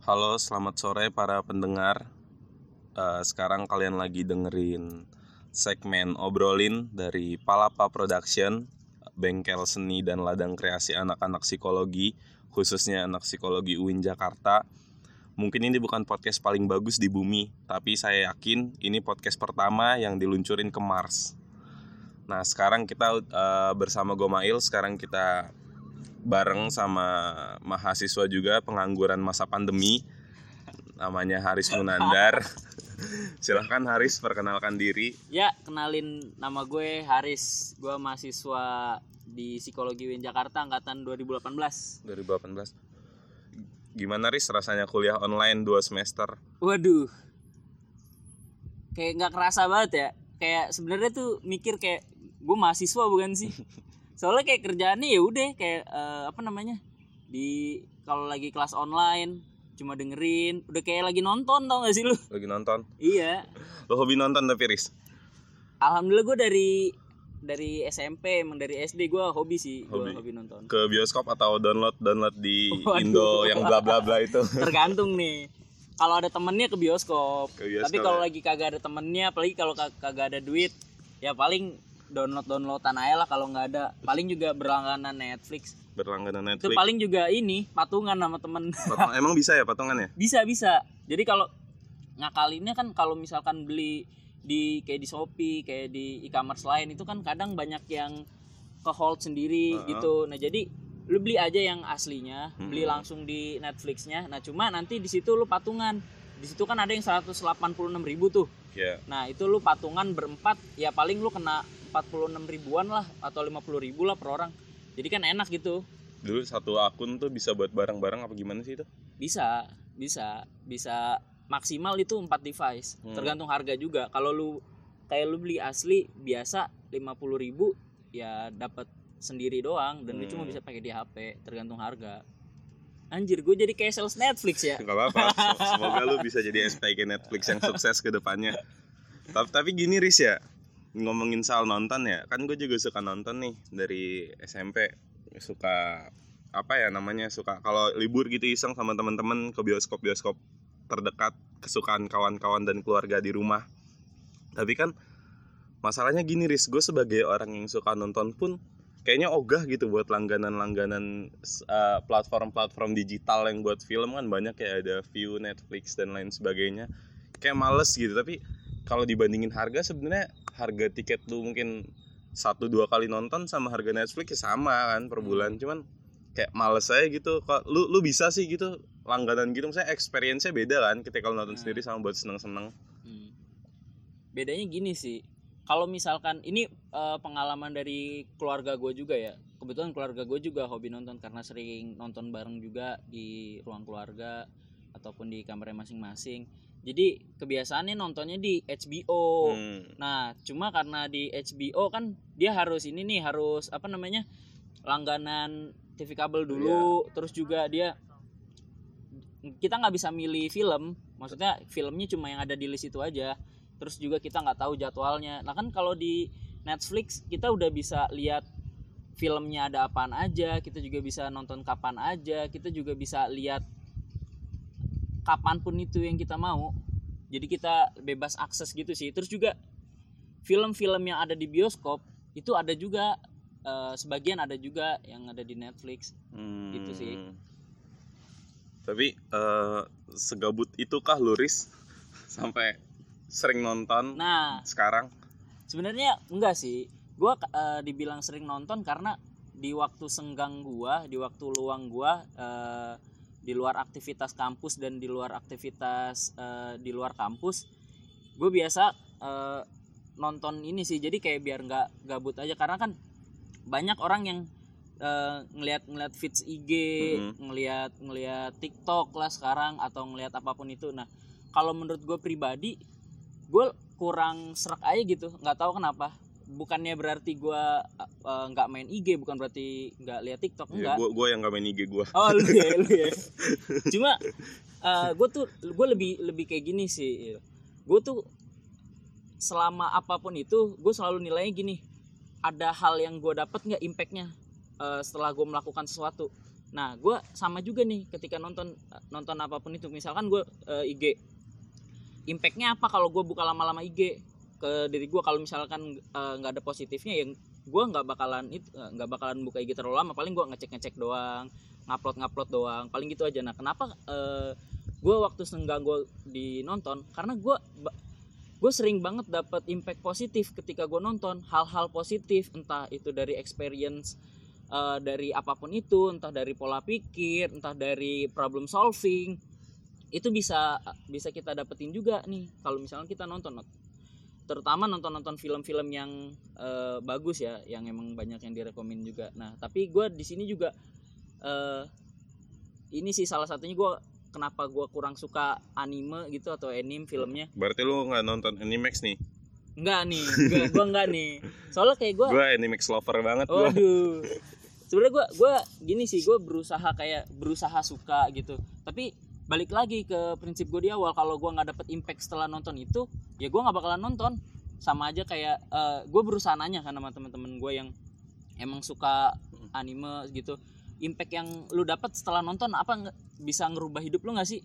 Halo, selamat sore para pendengar. Eh, sekarang kalian lagi dengerin segmen obrolin dari Palapa Production, bengkel seni dan ladang kreasi anak-anak psikologi, khususnya anak psikologi UIN Jakarta. Mungkin ini bukan podcast paling bagus di bumi, tapi saya yakin ini podcast pertama yang diluncurin ke Mars. Nah, sekarang kita eh, bersama Gomail, sekarang kita bareng sama mahasiswa juga pengangguran masa pandemi namanya Haris Munandar silahkan Haris perkenalkan diri Ya, kenalin nama gue Haris. Gue mahasiswa di Psikologi UIN Jakarta angkatan 2018. 2018 gimana Haris rasanya kuliah online 2 semester Waduh. Kayak nggak kerasa banget ya. Kayak sebenarnya tuh mikir kayak gue mahasiswa bukan sih? Soalnya kayak kerjaannya ya udah kayak eh, apa namanya? Di kalau lagi kelas online cuma dengerin, udah kayak lagi nonton tau gak sih lu? lagi nonton Iya. lo hobi nonton tapi Riz Alhamdulillah gue dari dari SMP emang dari SD gue hobi sih Hobi. hobi nonton ke bioskop atau download download di Waduh. Indo yang bla bla bla itu tergantung nih kalau ada temennya ke bioskop, Ke bioskop tapi kalau ya. lagi kagak ada temennya apalagi kalau ka- kagak ada duit ya paling download downloadan aja lah kalau nggak ada. Paling juga berlangganan Netflix. Berlangganan itu Netflix. paling juga ini patungan sama temen. Potong- emang bisa ya patungannya bisa bisa. Jadi kalau ngakalinnya kan kalau misalkan beli di kayak di Shopee kayak di e-commerce lain itu kan kadang banyak yang ke hold sendiri Heeh. gitu. Nah jadi lu beli aja yang aslinya beli Mm-mm. langsung di Netflixnya. Nah cuma nanti di situ lu patungan. Di situ kan ada yang 186.000 ribu tuh. Ya nah itu lu patungan berempat ya paling lu kena 46 ribuan lah atau 50 ribu lah per orang jadi kan enak gitu dulu satu akun tuh bisa buat barang-barang apa gimana sih itu bisa bisa bisa maksimal itu 4 device Hmm. tergantung harga juga kalau lu kayak lu beli asli biasa 50.000 ribu ya dapat sendiri doang dan lu cuma Hmm. bisa pakai di HP tergantung harga anjir gue jadi kayak sales Netflix ya Gak apa-apa. Sem- Semoga lu bisa jadi SPG Netflix yang sukses ke depannya. Tapi, tapi gini Riz ya, ngomongin soal nonton ya, kan gue juga suka nonton nih dari SMP. Suka apa ya namanya suka kalau libur gitu iseng sama teman-teman ke bioskop-bioskop terdekat kesukaan kawan-kawan dan keluarga di rumah. Tapi kan masalahnya gini Riz, gue sebagai orang yang suka nonton pun kayaknya ogah gitu buat langganan-langganan uh, platform-platform digital yang buat film kan banyak ya ada View, Netflix dan lain sebagainya. Kayak males gitu tapi kalau dibandingin harga sebenarnya harga tiket lu mungkin satu dua kali nonton sama harga Netflix ya sama kan per bulan. Cuman kayak males aja gitu. Kok lu lu bisa sih gitu langganan gitu. Misalnya experience-nya beda kan ketika lu nonton Hmm. sendiri sama buat seneng-seneng. Hmm. bedanya gini sih kalau misalkan ini eh, pengalaman dari keluarga gue juga ya. Kebetulan keluarga gue juga hobi nonton karena sering nonton bareng juga di ruang keluarga ataupun di kamarnya masing-masing jadi kebiasaannya nontonnya di HBO Hmm. nah cuma karena di HBO kan dia harus ini nih harus apa namanya langganan TV kabel dulu. Terus juga dia kita nggak bisa milih film. Maksudnya filmnya cuma yang ada di list itu aja. Terus juga kita nggak tahu jadwalnya. Nah kan kalau di Netflix kita udah bisa lihat filmnya ada apaan aja kita juga bisa nonton kapan aja kita juga bisa lihat kapan pun itu yang kita mau jadi kita bebas akses gitu sih terus juga film-film yang ada di bioskop itu ada juga eh, sebagian ada juga yang ada di Netflix Hmm. Gitu sih. Tapi eh, segabut itukah Luris sampai sering nonton nah sekarang? sebenarnya enggak sih gua eh, dibilang sering nonton karena di waktu senggang gua di waktu luang gua eh, di luar aktivitas kampus dan di luar aktivitas eh, di luar kampus gue biasa eh, nonton ini sih. Jadi kayak biar nggak gabut aja. Karena kan banyak orang yang eh, ngelihat ngelihat feeds IG Mhm. ngelihat ngelihat TikTok lah sekarang atau ngelihat apa pun itu. Nah kalau menurut gue pribadi gue kurang serak aja gitu. Nggak tahu kenapa bukannya berarti gue nggak main IG bukan berarti nggak lihat TikTok enggak gua gua yang gak main IG gua. oh lu ya lu ya. Cuma gue tuh gue lebih lebih kayak gini sih gue tuh selama apa pun itu gue selalu nilainya gini. Ada hal yang gue dapat nggak impactnya eh, setelah gue melakukan sesuatu. Nah gue sama juga nih ketika nonton nonton apa pun itu. Misalkan gue eh, IG impactnya apa kalau gue buka lama-lama IG ke diri gue kalau misalkan eh, nggak ada positifnya yang gue nggak bakalan itu eh, nggak bakalan buka IG terlalu lama. Paling gue ngecek ngecek doang ngupload ngupload doang. Paling gitu aja. Nah kenapa eh, gue waktu senggang gue di nonton karena gue gue sering banget dapat impact positif ketika gue nonton. Hal-hal positif entah itu dari experience eh, dari apa pun itu entah dari pola pikir entah dari problem solving itu bisa bisa kita dapetin juga nih. Kalau misalnya kita nonton terutama nonton-nonton film-film yang eh, bagus ya yang emang banyak yang direkomend juga nah tapi gue di sini juga eh, ini sih salah satunya gue kenapa gue kurang suka anime gitu atau anime filmnya Berarti lu nggak nonton Animax nih? enggak nih gue gua enggak nih soalnya kayak gue Gue Animax lover banget gue. Waduh. Sebenarnya gua gua gini sih, gua berusaha kayak berusaha suka gitu. Tapi balik lagi ke prinsip gue di awal kalau gua nggak dapet impact setelah nonton itu, ya gua nggak bakalan nonton. Sama aja kayak eh, gue berusaha nanya kan sama teman-teman gue yang emang suka anime gitu. Impact yang lu dapat setelah nonton apa bisa ngerubah hidup lu nggak sih?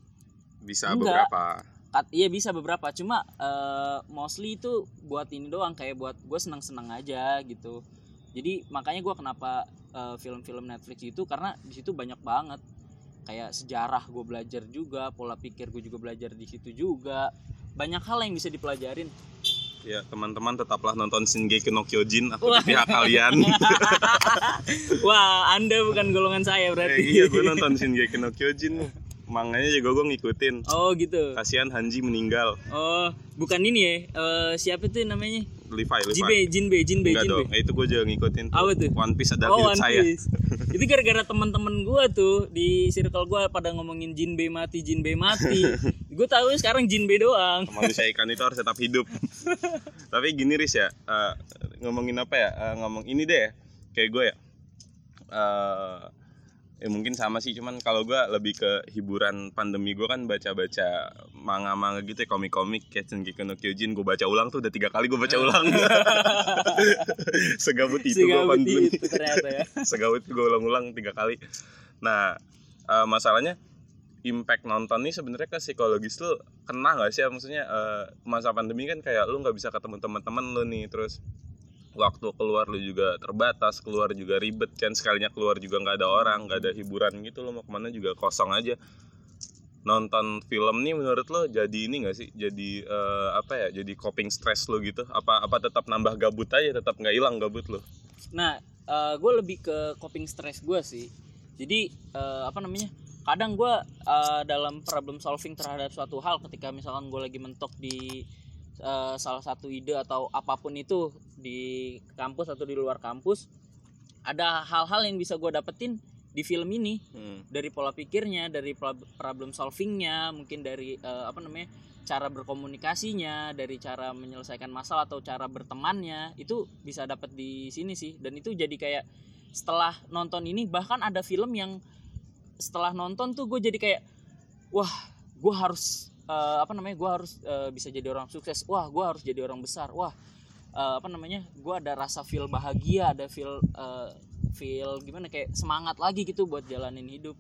Bisa Enggak. beberapa. Kat, iya bisa beberapa, cuma eh, mostly itu buat ini doang kayak buat gue senang-senang aja gitu. Jadi makanya gue kenapa eh, film-film Netflix itu karena di situ banyak banget kayak sejarah gue belajar juga, pola pikir gue juga belajar di situ juga. Banyak hal yang bisa dipelajarin. Ya teman-teman tetaplah nonton Shingeki no Kyojin aku Wah. di pihak kalian. Wah, anda bukan golongan saya Eh, berarti. iya gue nonton Shingeki no Kyojin. Manganya juga gue ngikutin. Oh gitu. Kasihan Hanji meninggal. Oh, bukan ini ya? Eh, siapa tuh namanya? Levi, Levi. Jinbe, Jinbe, Jinbe, Enggak Jinbe. dong, itu gue juga ngikutin tuh. Apa tuh? One Piece ada Oh, One saya. Piece. itu gara-gara teman-teman gua tuh di circle gua pada ngomongin Jinbe mati, Jinbe mati. gue tahu sekarang Jinbe doang. Manusia ikan itu harus tetap hidup. Tapi gini Riz ya, eh, ngomongin apa ya? Eh, ngomong ini deh, kayak gue ya. Eh, ya mungkin sama sih, cuman kalau gue lebih ke hiburan pandemi gue kan baca-baca manga-manga gitu ya, komik-komik kayak Shingeki no Kyojin gue baca ulang tuh udah tiga kali gue baca ulang. Segabut itu gue Segabut pandemi. itu ternyata ya. segawit gue ulang-ulang tiga kali nah eh, masalahnya impact nonton nih sebenarnya ke psikologis tuh kena nggak sih maksudnya eh, masa pandemi kan kayak lu nggak bisa ketemu teman-teman lu nih terus waktu keluar lu juga terbatas keluar juga ribet kan sekalinya keluar juga nggak ada orang nggak ada hiburan gitu lo mau ke mana juga kosong aja nonton film nih menurut lo jadi ini nggak sih jadi eh, apa ya jadi coping stress lo gitu apa apa tetap nambah gabut aja tetap nggak hilang gabut lo Nah, gue lebih ke coping stress gue sih. Jadi eh, apa namanya? Kadang gue eh, dalam problem solving terhadap suatu hal ketika misalkan gue lagi mentok di eh, salah satu ide atau apa pun itu di kampus atau di luar kampus, ada hal-hal yang bisa gue dapetin di film ini Hmm. dari pola pikirnya, dari prob- problem solvingnya, mungkin dari eh, apa namanya cara berkomunikasinya, dari cara menyelesaikan masalah atau cara bertemannya itu bisa dapat di sini sih. Dan itu jadi kayak setelah nonton ini bahkan ada film yang setelah nonton tuh gue jadi kayak wah gue harus eh, apa namanya gue harus eh, bisa jadi orang sukses. Wah gue harus jadi orang besar. Wah eh, apa namanya gue ada rasa feel bahagia, ada feel eh, feel gimana kayak semangat lagi gitu buat jalanin hidup.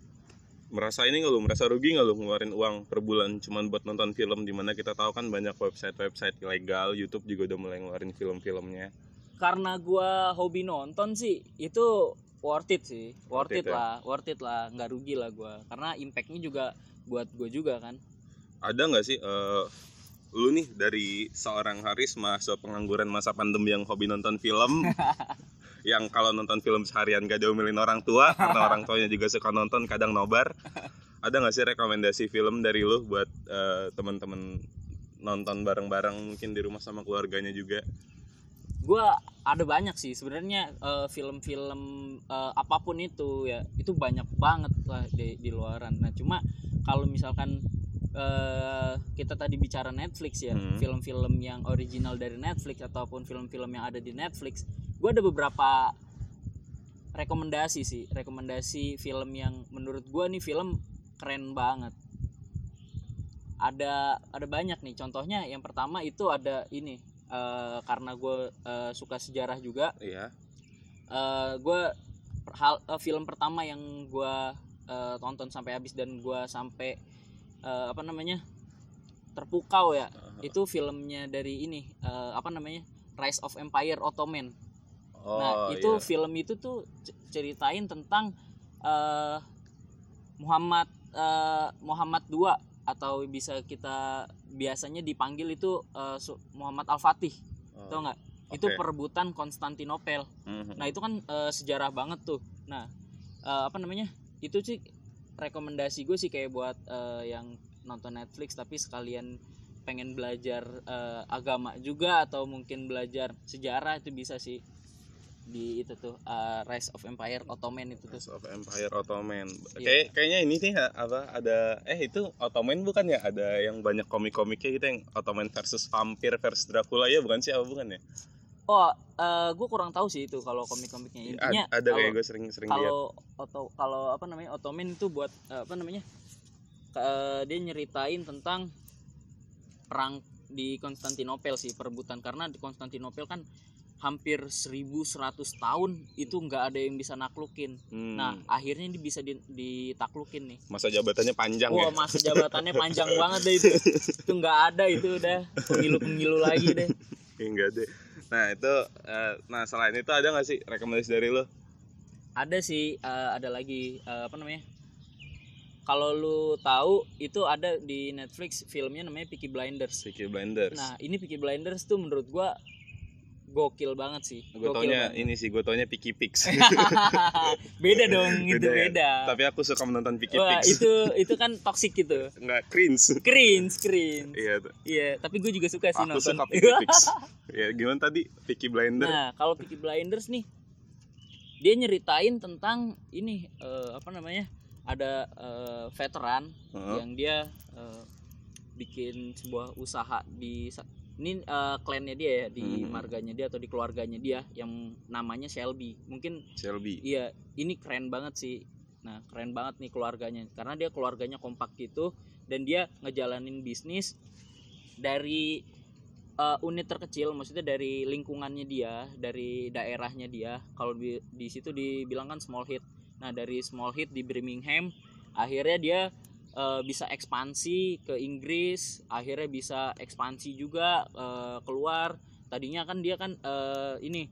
merasa ini nggak lu merasa rugi nggak lu ngeluarin uang per bulan cuman buat nonton film di mana kita tahu kan banyak website-website ilegal YouTube juga udah mulai ngeluarin film-filmnya karena gua hobi nonton sih itu worth it sih worth, Worth it, it ya? lah worth it lah nggak rugi lah gua karena impactnya juga buat gue juga kan ada nggak sih eh, lu nih dari seorang Haris mahasiswa pengangguran masa pandemi yang hobi nonton film? Yang kalau nonton film seharian gak diomelin orang tua karena orang tuanya juga suka nonton kadang nobar. Ada nggak sih rekomendasi film dari lu buat eh, teman-teman nonton bareng-bareng mungkin di rumah sama keluarganya juga? Gua ada banyak sih. Sebenarnya eh, film-film eh, apa pun itu ya itu banyak banget lah di, di luaran. Nah cuma kalau misalkan eh, kita tadi bicara Netflix ya Hmm. film-film yang original dari Netflix ataupun film-film yang ada di Netflix. Gua ada beberapa rekomendasi sih rekomendasi film yang menurut gua nih film keren banget. Ada ada banyak nih. Contohnya yang pertama itu ada ini eh, karena gue suka sejarah juga. Iya. Gue hal eh, film pertama yang gua eh, tonton sampai habis dan gua sampai eh, apa namanya terpukau ya itu filmnya dari ini eh, apa namanya Rise of Empire Ottoman Oh, nah itu iya. film itu tuh ceritain tentang eh, Muhammad eh, Muhammad II atau bisa kita biasanya dipanggil itu Su- Muhammad Al Fatih Oh, tau nggak itu oke. perebutan Konstantinopel mhm. Nah itu kan eh, sejarah banget tuh. Nah eh, apa namanya? Itu sih rekomendasi gue sih kayak buat eh, yang nonton Netflix tapi sekalian pengen belajar eh, agama juga atau mungkin belajar sejarah itu bisa sih di itu tuh eh, Rise of Empire Ottoman itu tuh. Rise of Empire Ottoman. Iya. Kayak kayaknya ini nih ya, apa ada eh itu Ottoman bukan ya? Ada yang banyak komik-komiknya gitu yang Ottoman versus vampir versus Dracula ya bukan sih apa bukan ya? Oh, eh, gue kurang tahu sih itu kalau komik-komiknya. Intinya Ad- ada kalau- kayak gue sering-sering lihat. kalau atau kalau apa namanya Ottoman itu buat eh, apa namanya eh, dia nyeritain tentang perang di Konstantinopel sih perebutan karena di Konstantinopel kan hampir 1100 tahun itu nggak ada yang bisa naklukin. Hmm, Nah akhirnya ini bisa di- ditaklukin nih. masa jabatannya panjang Wah ya. masa jabatannya panjang banget deh itu. Itu nggak ada itu udah pemilu-pemilu lagi deh. Enggak deh. Nah, itu eh, nah selain itu ada nggak sih rekomendasi dari lo? ada sih eh, ada lagi eh, apa namanya kalau lu tahu itu ada di Netflix filmnya namanya Peaky Blinders Peaky Blinders. nah ini Peaky Blinders tuh menurut gua gokil banget sih gue taunya banget. ini sih, gue taunya Peaky Pix. beda dong itu Beda ya? beda Tapi aku suka menonton Peaky wah Pix. itu itu kan toxic gitu Enggak cringe. cringe cringe Iya, iya tapi gue juga suka sih aku nonton suka Peaky Pix. ya, gimana tadi? Peaky Blinder. Nah, kalau Peaky Blinders nih dia nyeritain tentang ini eh, apa namanya? Ada eh, veteran Heeh. yang dia eh, bikin sebuah usaha di ini eh, klannya dia ya di Hmm. marganya dia atau di keluarganya dia yang namanya Shelby. Mungkin Shelby. iya ini keren banget sih. Nah, keren banget nih keluarganya karena dia keluarganya kompak gitu dan dia ngejalanin bisnis dari eh, unit terkecil maksudnya dari lingkungannya dia, dari daerahnya dia. Kalau di di situ dibilang kan small hit. Nah, dari small hit di Birmingham akhirnya dia eh, bisa ekspansi ke Inggris, akhirnya bisa ekspansi juga eh, keluar. Tadinya kan dia kan eh, ini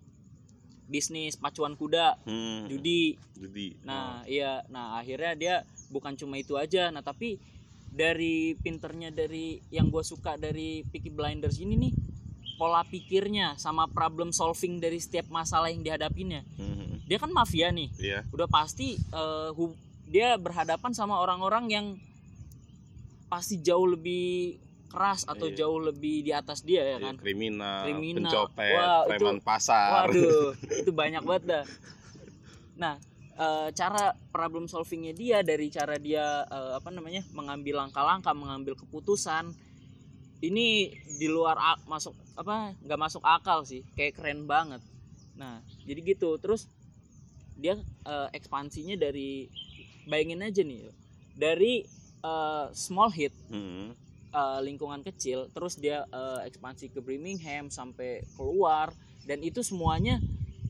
bisnis pacuan kuda, Hmm, judi. judi. Nah, iya. Nah, akhirnya dia bukan cuma itu aja. Nah, tapi dari pinternya dari yang gue suka dari Peaky Blinders ini nih pola pikirnya sama problem solving dari setiap masalah yang dihadapinya. Oh. Hmm, Dia kan mafia nih. Iya. Udah pasti eh, hu- dia berhadapan sama orang-orang yang pasti jauh lebih keras atau Iya. jauh lebih di atas dia ya Iya, kan. kriminal, Kriminal. pencopet, Wah, itu- preman pasar. Waduh, itu banyak banget dah. Nah, eh, cara problem solvingnya dia dari cara dia eh, apa namanya mengambil langkah-langkah, mengambil keputusan ini di luar masuk apa nggak masuk akal sih, kayak keren banget. Nah, jadi gitu. Terus dia eh, ekspansinya dari bayangin aja nih, dari eh, small hit Hmm, uh, lingkungan kecil terus dia uh, ekspansi ke Birmingham sampai keluar dan itu semuanya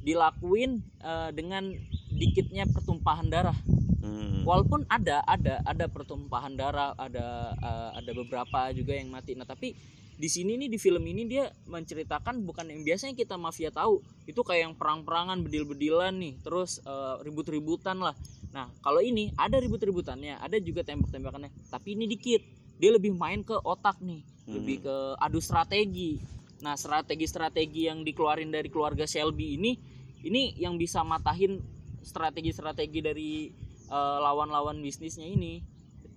dilakuin uh, dengan dikitnya pertumpahan darah. Hmm. walaupun ada ada ada pertumpahan darah ada uh, ada beberapa juga yang mati. Nah tapi di sini nih di film ini dia menceritakan bukan yang biasanya kita mafia tahu. Itu kayak yang perang-perangan bedil-bedilan nih. Terus uh, ribut-ributan lah nah kalau ini ada ribut-ributannya ada juga tembak-tembakannya tapi ini dikit. Dia lebih main ke otak nih lebih ke adu strategi. Nah strategi-strategi yang dikeluarin dari keluarga Shelby ini ini yang bisa matahin strategi-strategi dari eh, lawan-lawan bisnisnya ini.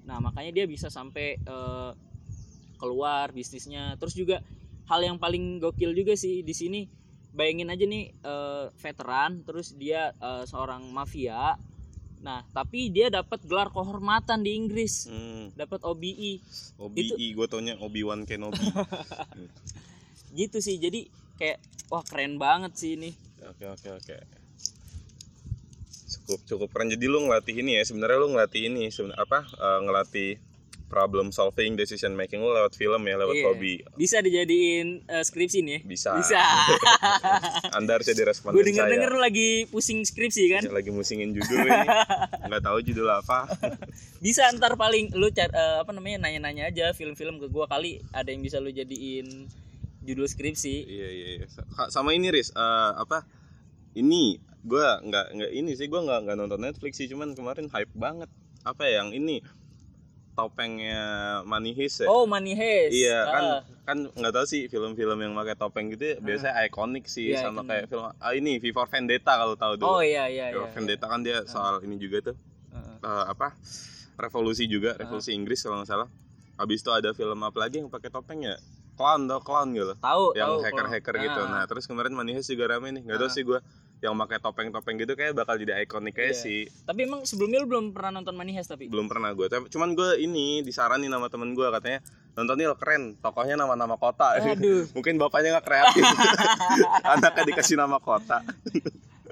Nah makanya dia bisa sampai eh, keluar bisnisnya. Terus juga hal yang paling gokil juga sih di sini bayangin aja nih eh, veteran terus dia eh, seorang mafia nah tapi dia dapat gelar kehormatan di Inggris Hmm. dapat OBE OBI, gue taunya Obi-Wan Kenobi. gitu sih jadi kayak wah keren banget sih ini Oke oke oke. Cukup cukup keren. Jadi lu ngelatih ini ya. Sebenarnya lu ngelatih ini sebenarnya apa? eh, ngelatih problem solving decision making lu lewat film ya lewat Iya. hobi Bisa dijadiin eh, skripsi nih. ya? bisa Bisa. anda harus jadi responden Gue denger denger lu lagi pusing skripsi kan. Saya lagi musingin judul ini nggak tahu judul apa Bisa ntar paling lu car, eh, apa namanya nanya-nanya aja film-film ke gua kali ada yang bisa lu jadiin judul skripsi. iya iya iya. Sa- sama ini Riz eh, apa ini gua nggak nggak ini sih gua nggak nggak nonton Netflix sih cuman kemarin hype banget apa ya yang ini topengnya Money Heist ya Oh, Money Heist. Iya kan Ah. kan nggak tahu sih film-film yang pakai topeng gitu ya, biasanya ikonik sih Iya, sama kayak film ah, ini V for Vendetta kalau tahu dulu. Oh iya iya V iya. Vendetta kan dia soal ini juga tuh Heeh. eh, apa revolusi juga revolusi Inggris kalau nggak salah. Habis itu ada film apa lagi yang pakai topeng ya? Clown dong, clown gitu. Tahu yang hacker-hacker gitu. Ah. Nah, terus kemarin Money Heist juga rame nih. Nggak tahu Ah. sih gua yang pakai topeng-topeng gitu kayak bakal jadi ikonik kayak Iya. sih. Tapi emang sebelumnya lu belum pernah nonton Money Heist tapi? Belum pernah gue. Cuman gue ini disaranin sama temen gue katanya nonton ini keren. Tokohnya nama-nama kota. Aduh. Mungkin bapaknya nggak kreatif. Anaknya dikasih nama kota.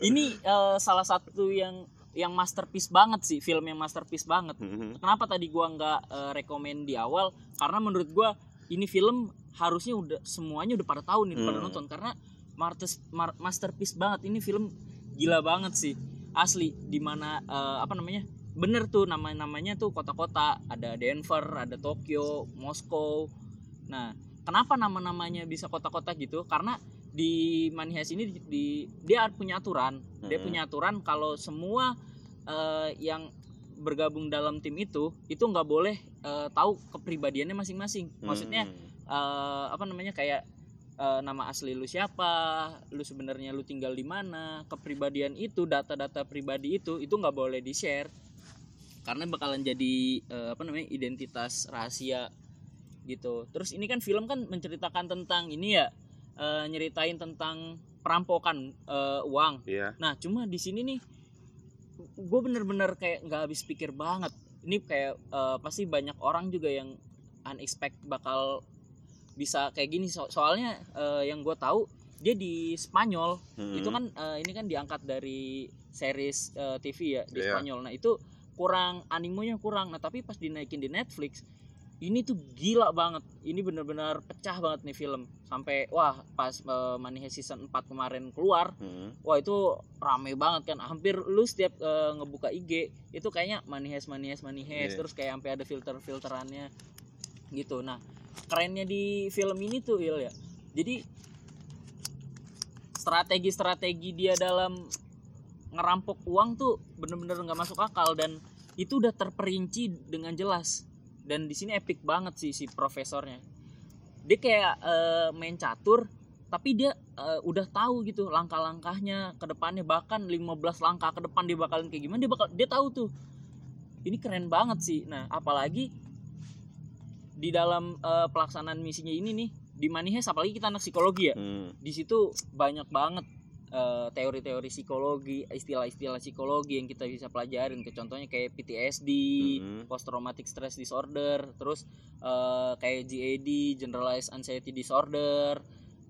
Ini eh, salah satu yang yang masterpiece banget sih, film yang masterpiece banget. Mhm. Kenapa tadi gua nggak eh, rekomen di awal? Karena menurut gua ini film harusnya udah semuanya udah pada tahu nih, udah pada Hmm. nonton karena martes, mar- masterpiece banget. Ini film gila banget sih. Asli di mana eh, apa namanya? Bener tuh nama-namanya tuh kota-kota, ada Denver, ada Tokyo, Moskow. Nah, kenapa nama-namanya bisa kota-kota gitu? Karena di Heist ini di, di- dia punya aturan. Dia Hmm. punya aturan kalau semua eh, yang bergabung dalam tim itu itu nggak boleh eh, tahu kepribadiannya masing-masing. Maksudnya Hmm. eh, apa namanya kayak eh, nama asli lu siapa, lu sebenarnya lu tinggal di mana, kepribadian itu, data-data pribadi itu itu nggak boleh di share karena bakalan jadi eh, apa namanya identitas rahasia gitu. Terus ini kan film kan menceritakan tentang ini ya eh, nyeritain tentang perampokan eh, uang. Iya. Nah, cuma di sini nih gue bener-bener kayak nggak habis pikir banget. Ini kayak eh, pasti banyak orang juga yang unexpected bakal bisa kayak gini. So- soalnya eh, yang gue tahu dia di Spanyol Mhm. itu kan eh, ini kan diangkat dari series eh, TV ya di Iya. Spanyol. Nah itu kurang animonya kurang. Nah tapi pas dinaikin di Netflix ini tuh gila banget. Ini bener-bener pecah banget nih film. Sampai wah pas Money Heist season 4 kemarin keluar Mhm. Wah itu rame banget kan hampir lu setiap eh, ngebuka IG itu kayaknya money heist money heist money heist Iya. terus kayak sampai ada filter filterannya gitu nah kerennya di film ini tuh Il ya. Jadi strategi strategi dia dalam ngerampok uang tuh bener-bener nggak masuk akal dan itu udah terperinci dengan jelas. Dan di sini epic banget sih si profesornya. Dia kayak eh, main catur tapi dia eh, udah tahu gitu langkah-langkahnya ke depannya. Bahkan 15 langkah ke depan dia bakalan kayak gimana dia bakal dia tahu tuh. Ini keren banget sih. Nah apalagi di dalam eh, pelaksanaan misinya ini nih di Money Heist apalagi kita anak psikologi ya Hmm. di situ banyak banget eh, teori-teori psikologi istilah-istilah psikologi yang kita bisa pelajarin ke contohnya kayak PTSD Mhm. post traumatic stress disorder terus eh, kayak GAD generalized anxiety disorder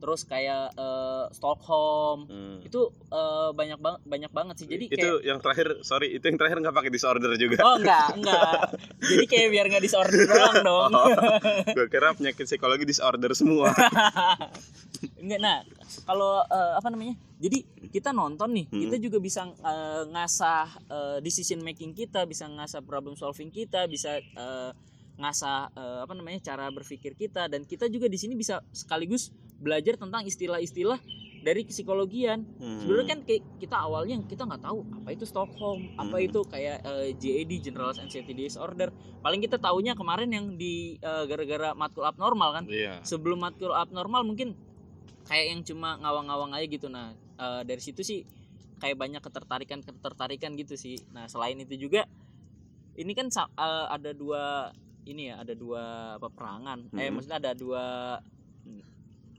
terus kayak eh, Stockholm. Hmm. itu eh, banyak banget banyak banget sih. Jadi itu kayak yang terakhir sorry itu yang terakhir nggak pakai disorder juga. Oh enggak enggak jadi kayak biar nggak disorder doang dong. Oh, gue kira penyakit psikologi disorder semua. Enggak nah kalau eh, apa namanya? Jadi kita nonton nih Hmm. kita juga bisa eh, ngasah eh, decision making kita bisa ngasah problem solving kita bisa eh, ngasah eh, apa namanya cara berpikir kita. Dan kita juga di sini bisa sekaligus belajar tentang istilah-istilah dari psikologian. Hmm. sebenarnya kan kita awalnya kita nggak tahu apa itu Stockholm apa Hmm. itu kayak eh, GAD Generalized Anxiety Disorder. Paling kita taunya kemarin yang di eh, gara-gara matkul abnormal kan? Iya. Sebelum matkul abnormal mungkin kayak yang cuma ngawang-ngawang aja gitu. Nah eh, dari situ sih kayak banyak ketertarikan ketertarikan gitu sih. Nah selain itu juga ini kan eh, ada dua ini ya ada dua peperangan. Eh Hmm. maksudnya ada dua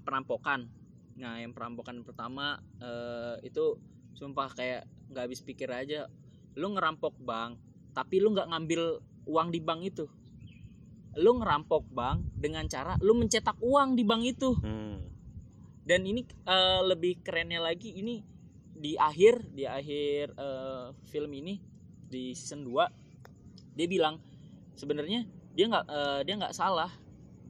perampokan. Nah yang perampokan pertama eh, itu sumpah kayak nggak habis pikir aja. Lu ngerampok bank tapi lu nggak ngambil uang di bank itu. Lu ngerampok bank dengan cara lu mencetak uang di bank itu. Hmm. dan ini eh, lebih kerennya lagi ini di akhir di akhir eh, film ini di season 2 dia bilang sebenarnya dia nggak eh, dia nggak salah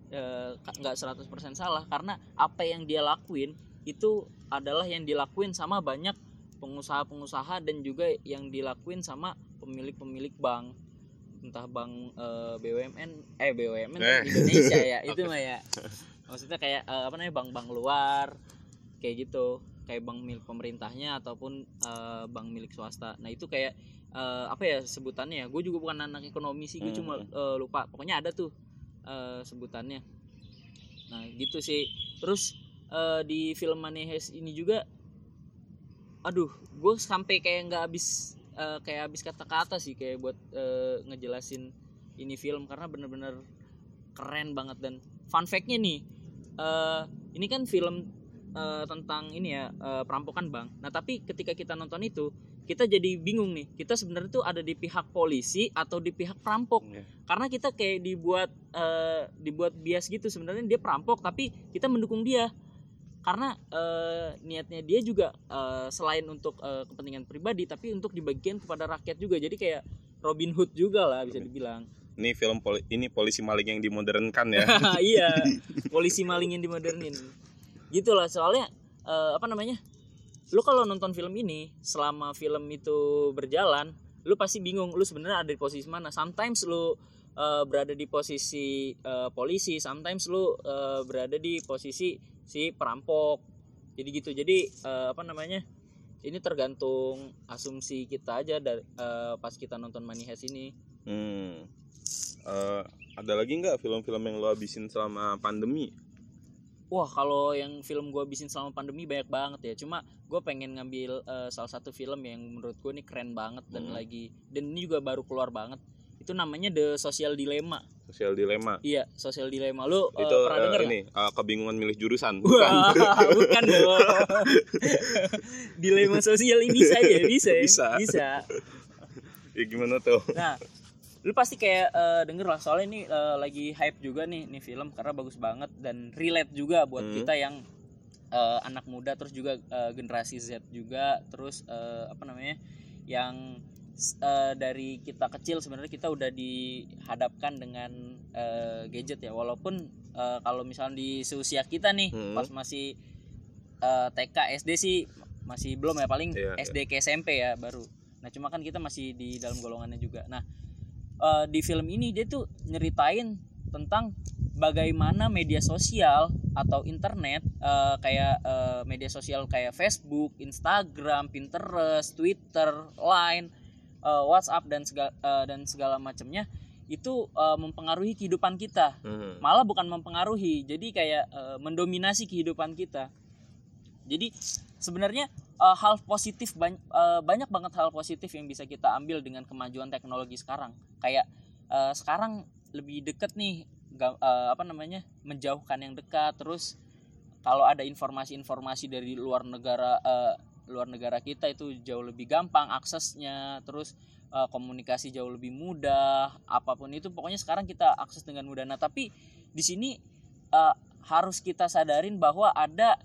Eh, nggak 100% salah karena apa yang dia lakuin itu adalah yang dilakuin sama banyak pengusaha-pengusaha dan juga yang dilakuin sama pemilik-pemilik bank. Entah bank eh, BUMN eh BUMN kan Eh. Indonesia ya itu mah ya. Maksudnya kayak eh, apa namanya bank-bank luar kayak gitu. Kayak bank milik pemerintahnya ataupun eh, bank milik swasta. Nah itu kayak eh, apa ya sebutannya ya? Gue juga bukan anak ekonomi sih gue Hmm. cuma eh, lupa. Pokoknya ada tuh eh, sebutannya. Nah gitu sih. Terus eh, di film Money Heist ini juga aduh gue sampai kayak nggak habis eh, kayak habis kata-kata sih kayak buat eh, ngejelasin ini film karena bener-bener keren banget. Dan fun fact-nya nih eh, ini kan film eh, tentang ini ya eh, perampokan bank nah tapi ketika kita nonton itu kita jadi bingung nih kita sebenarnya tuh ada di pihak polisi atau di pihak perampok. Iya. karena kita kayak dibuat eh, dibuat bias gitu sebenarnya dia perampok tapi kita mendukung dia. Karena eh, niatnya dia juga eh, selain untuk eh, kepentingan pribadi tapi untuk dibagikan kepada rakyat juga. Jadi kayak Robin Hood juga lah bisa dibilang. Ini film poli ini polisi maling yang dimodernkan ya. iya polisi maling yang dimodernin gitulah soalnya eh, apa namanya lu kalau nonton film ini selama film itu berjalan lu pasti bingung lu sebenarnya ada di posisi mana sometimes lu eh, berada di posisi eh, polisi sometimes lu eh, berada di posisi si perampok jadi gitu jadi eh, apa namanya ini tergantung asumsi kita aja dari eh, pas kita nonton Money ini Hmm. Eh, ada lagi nggak film-film yang lo habisin selama pandemi? Wah kalau yang film gue habisin selama pandemi banyak banget ya. Cuma gue pengen ngambil eh, salah satu film yang menurut gue ini keren banget dan Hmm. lagi dan ini juga baru keluar banget. Itu namanya The Social Dilemma. Sosial dilema. Iya, Social Dilemma. Lu eh, itu pernah eh, denger ini eh, kebingungan milih jurusan. Wah, Bukan. bukan dong. Dilema sosial ini bisa ya, bisa. ya? Bisa. Bisa. ya gimana tuh? Nah, lu pasti kayak eh, denger lah soalnya ini eh, lagi hype juga nih nih film karena bagus banget dan relate juga buat Hmm. kita yang eh, anak muda terus juga eh, generasi Z juga terus eh, apa namanya yang eh, dari kita kecil sebenarnya kita udah dihadapkan dengan eh, gadget ya walaupun eh, kalau misalnya di seusia kita nih Hmm. pas masih eh, TK SD sih masih belum ya paling Iya, SD ke SMP ya baru nah cuma kan kita masih di dalam golongannya juga nah eh, di film ini dia tuh nyeritain tentang bagaimana media sosial atau internet eh, kayak eh, media sosial kayak Facebook, Instagram, Pinterest, Twitter, Line, eh, WhatsApp dan segala dan segala macamnya itu eh, mempengaruhi kehidupan kita. Hmm. Malah bukan mempengaruhi, jadi kayak eh, mendominasi kehidupan kita. Jadi sebenarnya eh, hal positif banyak banyak banget hal positif yang bisa kita ambil dengan kemajuan teknologi sekarang. Kayak eh, sekarang lebih deket nih eh, apa namanya menjauhkan yang dekat. Terus kalau ada informasi-informasi dari luar negara eh, luar negara kita itu jauh lebih gampang aksesnya. Terus eh, komunikasi jauh lebih mudah apa pun itu. Pokoknya sekarang kita akses dengan mudah. Nah tapi di sini eh, harus kita sadarin bahwa ada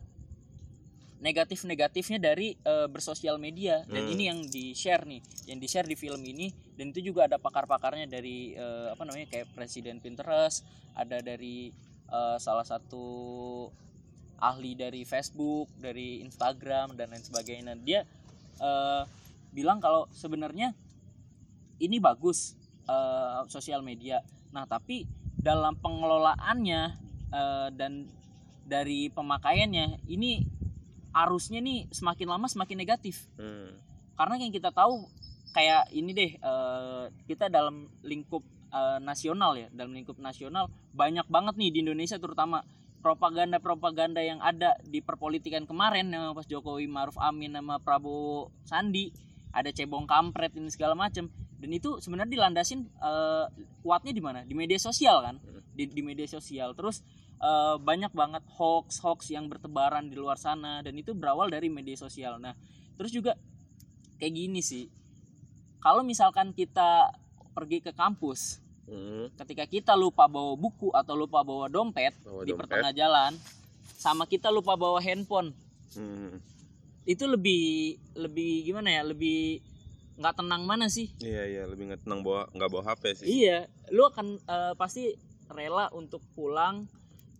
negatif-negatifnya dari eh, bersosial media. Dan Hmm. ini yang di share nih yang di share di film ini. Dan itu juga ada pakar-pakarnya dari eh, apa namanya kayak presiden Pinterest ada dari eh, salah satu ahli dari Facebook dari Instagram dan lain sebagainya. Dia eh, bilang kalau sebenarnya ini bagus eh, sosial media. Nah tapi dalam pengelolaannya eh, dan dari pemakaiannya ini arusnya nih semakin lama semakin negatif. Hmm. karena yang kita tahu kayak ini deh eh, kita dalam lingkup eh, nasional ya dalam lingkup nasional banyak banget nih di Indonesia terutama propaganda-propaganda yang ada di perpolitikan kemarin nama pas Jokowi Maruf Amin nama Prabowo Sandi ada cebong kampret ini segala macam dan itu sebenarnya dilandasin eh, kuatnya di mana? Di media sosial kan? Di, di media sosial. Terus eh, banyak banget hoax hoax yang bertebaran di luar sana dan itu berawal dari media sosial nah terus juga kayak gini sih kalau misalkan kita pergi ke kampus Hmm. ketika kita lupa bawa buku atau lupa bawa dompet Bawa di dompet. pertengah jalan sama kita lupa bawa handphone Hmm. itu lebih lebih gimana ya lebih nggak tenang mana sih iya iya lebih nggak tenang bawa nggak bawa HP sih iya lu akan eh, pasti rela untuk pulang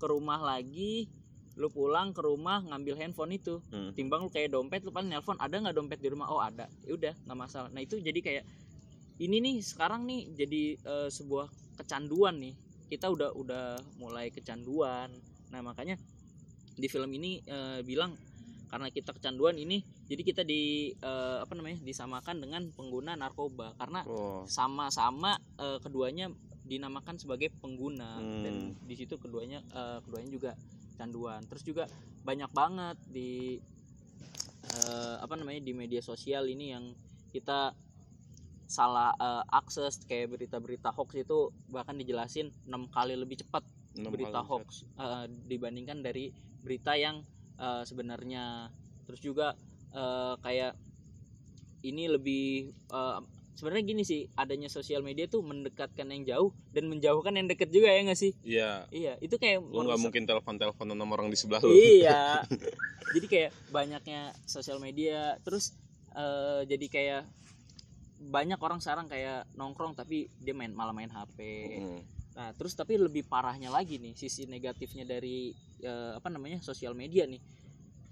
ke rumah lagi lu pulang ke rumah ngambil handphone itu. Hmm. timbang lu kayak dompet lu paling nelpon ada nggak dompet di rumah? Oh ada. Ya udah nggak masalah. Nah itu jadi kayak ini nih sekarang nih jadi eh, sebuah kecanduan nih. Kita udah udah mulai kecanduan. Nah makanya di film ini eh, bilang karena kita kecanduan ini jadi kita di eh, apa namanya disamakan dengan pengguna narkoba. Karena oh. sama-sama eh, keduanya dinamakan sebagai pengguna. Hmm. dan di situ keduanya eh, keduanya juga canduan. Terus juga banyak banget di eh, apa namanya di media sosial ini yang kita salah eh, akses kayak berita-berita hoax itu bahkan dijelasin enam kali lebih cepat berita hoax eh, dibandingkan dari berita yang eh, sebenarnya. Terus juga eh, kayak ini lebih eh, sebenarnya gini sih adanya sosial media tuh mendekatkan yang jauh dan menjauhkan yang deket juga ya nggak sih? Iya. Iya itu kayak lu nggak mungkin telepon teleponan sama orang di sebelah lu. Iya. Jadi kayak banyaknya sosial media terus eh, jadi kayak banyak orang sekarang kayak nongkrong tapi dia main malah main HP Hmm. Nah, terus tapi lebih parahnya lagi nih sisi negatifnya dari eh, apa namanya sosial media nih.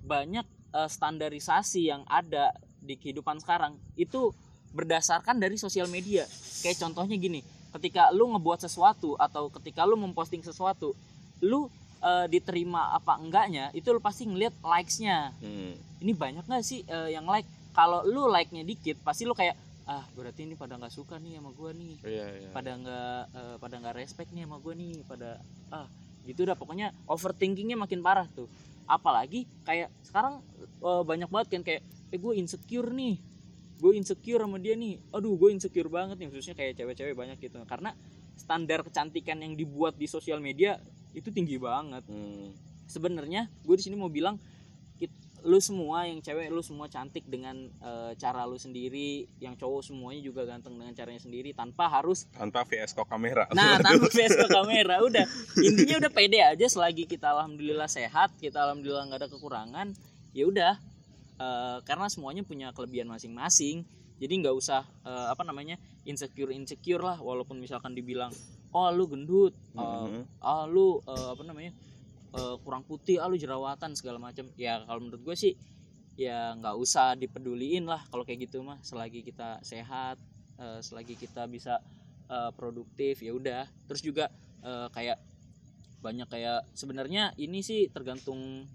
Banyak eh, standarisasi yang ada di kehidupan sekarang itu berdasarkan dari sosial media. Kayak contohnya gini, ketika lu ngebuat sesuatu atau ketika lu memposting sesuatu, lu eh, diterima apa enggaknya itu lu pasti ngeliat likes-nya. Hmm. Ini banyak nggak sih eh, yang like? Kalau lu like-nya dikit, pasti lu kayak ah berarti ini pada nggak suka nih sama gua nih iya iya pada nggak eh, pada nggak respect nih sama gue nih pada ah gitu dah pokoknya overthinkingnya makin parah tuh apalagi kayak sekarang eh, banyak banget kan kayak eh gue insecure nih gue insecure sama dia nih aduh gue insecure banget nih khususnya kayak cewek-cewek banyak gitu karena standar kecantikan yang dibuat di sosial media itu tinggi banget Hmm. sebenarnya gue di sini mau bilang lu semua yang cewek lu semua cantik dengan eh, cara lu sendiri yang cowok semuanya juga ganteng dengan caranya sendiri tanpa harus tanpa VS kok kamera Nah, tanpa face ke kamera udah. Intinya udah pede aja selagi kita alhamdulillah sehat, kita alhamdulillah nggak ada kekurangan, ya udah. Eh, karena semuanya punya kelebihan masing-masing. Jadi nggak usah eh, apa namanya insecure insecure lah. Walaupun misalkan dibilang, oh lu gendut, eh, Mhm. ah lu eh, apa namanya eh, kurang putih, ah lu jerawatan segala macam. Ya kalau menurut gue sih ya nggak usah dipeduliin lah kalau kayak gitu mah. Selagi kita sehat, eh, selagi kita bisa eh, produktif ya udah terus juga eh, kayak banyak kayak sebenarnya ini sih tergantung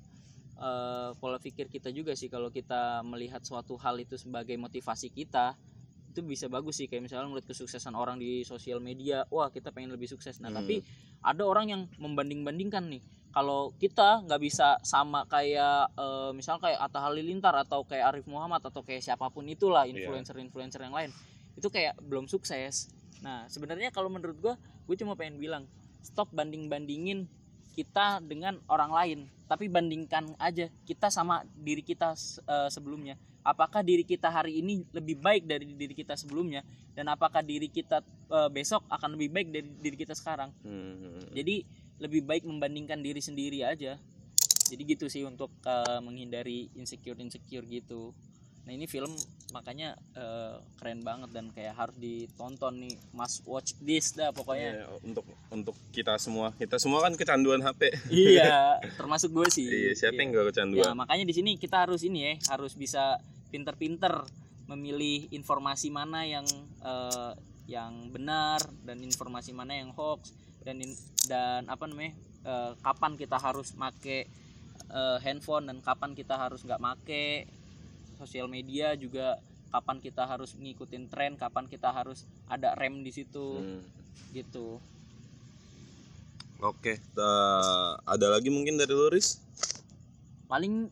eh, pola pikir kita juga sih kalau kita melihat suatu hal itu sebagai motivasi kita itu bisa bagus sih kayak misalnya melihat kesuksesan orang di sosial media wah kita pengen lebih sukses nah Hmm. tapi ada orang yang membanding-bandingkan nih kalau kita nggak bisa sama kayak eh, misal kayak Atta Halilintar atau kayak Arif Muhammad atau kayak siapa pun itulah Iya. influencer-influencer yang lain itu kayak belum sukses nah sebenarnya kalau menurut gua gue cuma pengen bilang stop banding-bandingin kita dengan orang lain tapi bandingkan aja kita sama diri kita eh, sebelumnya. Apakah diri kita hari ini lebih baik dari diri kita sebelumnya? Dan apakah diri kita eh, besok akan lebih baik dari diri kita sekarang? Hmm. jadi lebih baik membandingkan diri sendiri aja. Jadi gitu sih untuk eh, menghindari insecure insecure gitu. Nah ini film makanya eh, keren banget dan kayak harus ditonton nih. Must watch this dah pokoknya. Iya, untuk untuk kita semua. Kita semua kan kecanduan HP iya termasuk gue sih. Iya siapa yang Iya. gak ya kecanduan? Makanya di sini kita harus ini ya harus bisa pinter-pinter memilih informasi mana yang eh, yang benar dan informasi mana yang hoax dan in- dan apa namanya eh, kapan kita harus make eh, handphone dan kapan kita harus nggak make sosial media juga kapan kita harus ngikutin tren kapan kita harus ada rem di situ. Hmm. gitu. Oke ta- ada lagi mungkin dari Luris paling